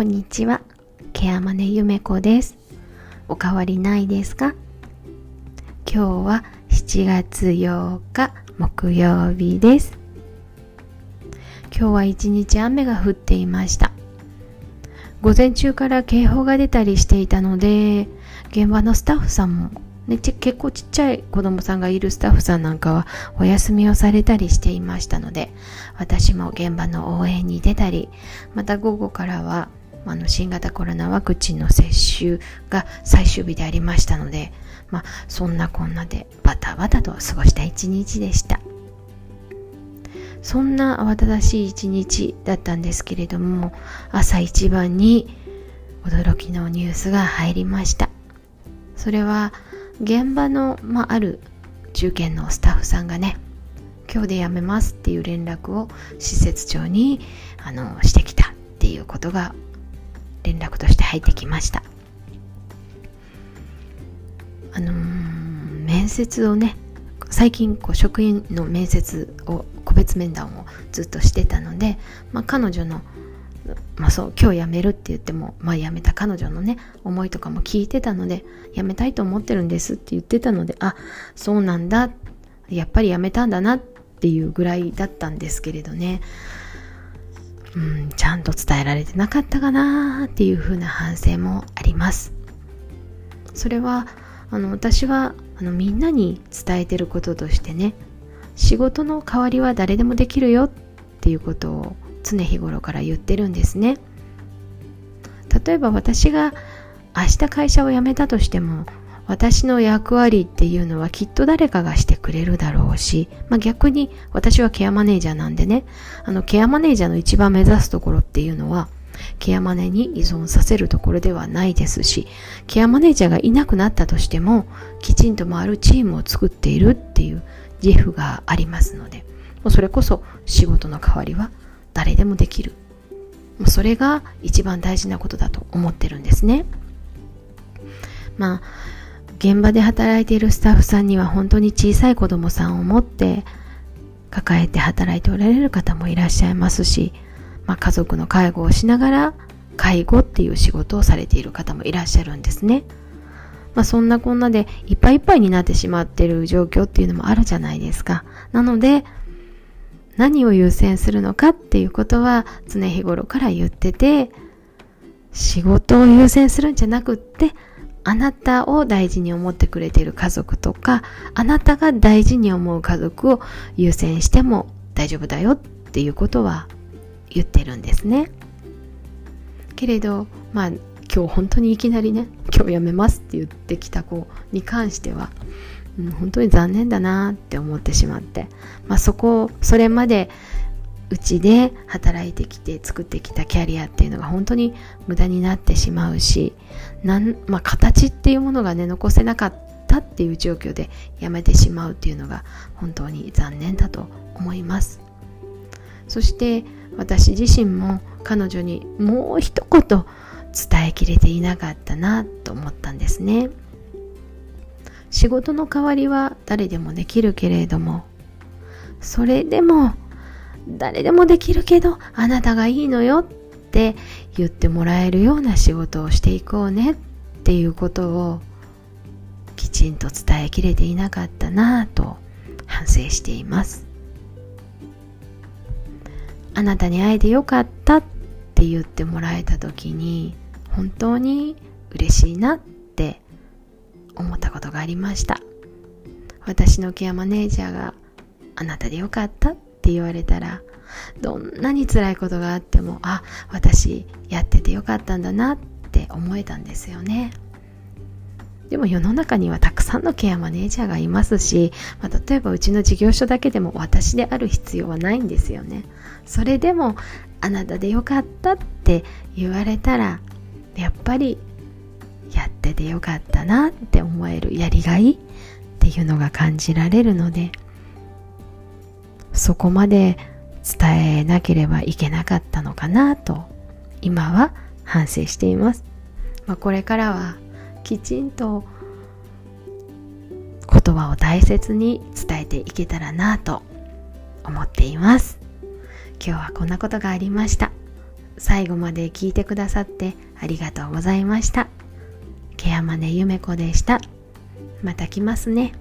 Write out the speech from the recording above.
こんにちは。ケアマネゆめこです。おかわりないですか？今日は7月8日木曜日です。今日は一日雨が降っていました。午前中から警報が出たりしていたので現場のスタッフさんもね、結構ちっちゃい子供さんがいるスタッフさんなんかはお休みをされたりしていましたので私も現場の応援に出たりまた午後からはあの新型コロナワクチンの接種が最終日でありましたので、まあ、そんなこんなでバタバタと過ごした一日でした。そんな慌ただしい一日だったんですけれども朝一番に驚きのニュースが入りました。それは現場の、まあ、ある中堅のスタッフさんがね今日で辞めますっていう連絡を施設長にあのしてきたっていうことが連絡として入ってきました。あのー、面接をね最近こう職員の面接を個別面談をずっとしてたので、まあ、彼女のまあそう今日辞めるって言っても、まあ、辞めた彼女のね思いとかも聞いてたので辞めたいと思ってるんですって言ってたのであそうなんだ。やっぱり辞めたんだなっていうぐらいだったんですけれどね。うんちゃんと伝えられてなかったかなっていうふうな反省もあります。それはあの私はあのみんなに伝えてることとしてね仕事の代わりは誰でもできるよっていうことを常日頃から言ってるんですね。例えば私が明日会社を辞めたとしても私の役割っていうのはきっと誰かがしてくれるだろうし、まあ、逆に私はケアマネージャーなんでね。あのケアマネージャーの一番目指すところっていうのはケアマネに依存させるところではないですしケアマネージャーがいなくなったとしてもきちんと回るチームを作っているっていう自負がありますのでもうそれこそ仕事の代わりは誰でもできる。もうそれが一番大事なことだと思ってるんですね。まあ現場で働いているスタッフさんには本当に小さい子供さんを持って抱えて働いておられる方もいらっしゃいますし、まあ、家族の介護をしながら介護っていう仕事をされている方もいらっしゃるんですね。まあ、そんなこんなでいっぱいいっぱいになってしまっている状況っていうのもあるじゃないですか。なので、何を優先するのかっていうことは常日頃から言ってて、仕事を優先するんじゃなくって、あなたを大事に思ってくれている家族とか、あなたが大事に思う家族を優先しても大丈夫だよっていうことは言ってるんですね。けれど、まあ今日本当にいきなりね、今日辞めますって言ってきた子に関しては、うん、本当に残念だなって思ってしまって、まあ、そこそれまでうちで働いてきて作ってきたキャリアっていうのが本当に無駄になってしまうしなん、まあ、形っていうものがね残せなかったっていう状況で辞めてしまうっていうのが本当に残念だと思います。そして私自身も彼女にもう一言伝えきれていなかったなと思ったんですね。仕事の代わりは誰でもできるけれどもそれでも誰でもできるけどあなたがいいのよって言ってもらえるような仕事をしていこうねっていうことをきちんと伝えきれていなかったなぁと反省しています。あなたに会えてよかったって言ってもらえた時に本当に嬉しいなって思ったことがありました。私のケアマネージャーがあなたでよかったって言われたらどんなに辛いことがあってもあ私やっててよかったんだなって思えたんですよね。でも世の中にはたくさんのケアマネージャーがいますし、まあ、例えばうちの事業所だけでも私である必要はないんですよね。それでもあなたでよかったって言われたらやっぱりやっててよかったなって思えるやりがいっていうのが感じられるのでそこまで伝えなければいけなかったのかなと今は反省しています、まあ、これからはきちんと言葉を大切に伝えていけたらなと思っています。今日はこんなことがありました。最後まで聞いてくださってありがとうございました。ケアマネゆめこでした。また来ますね。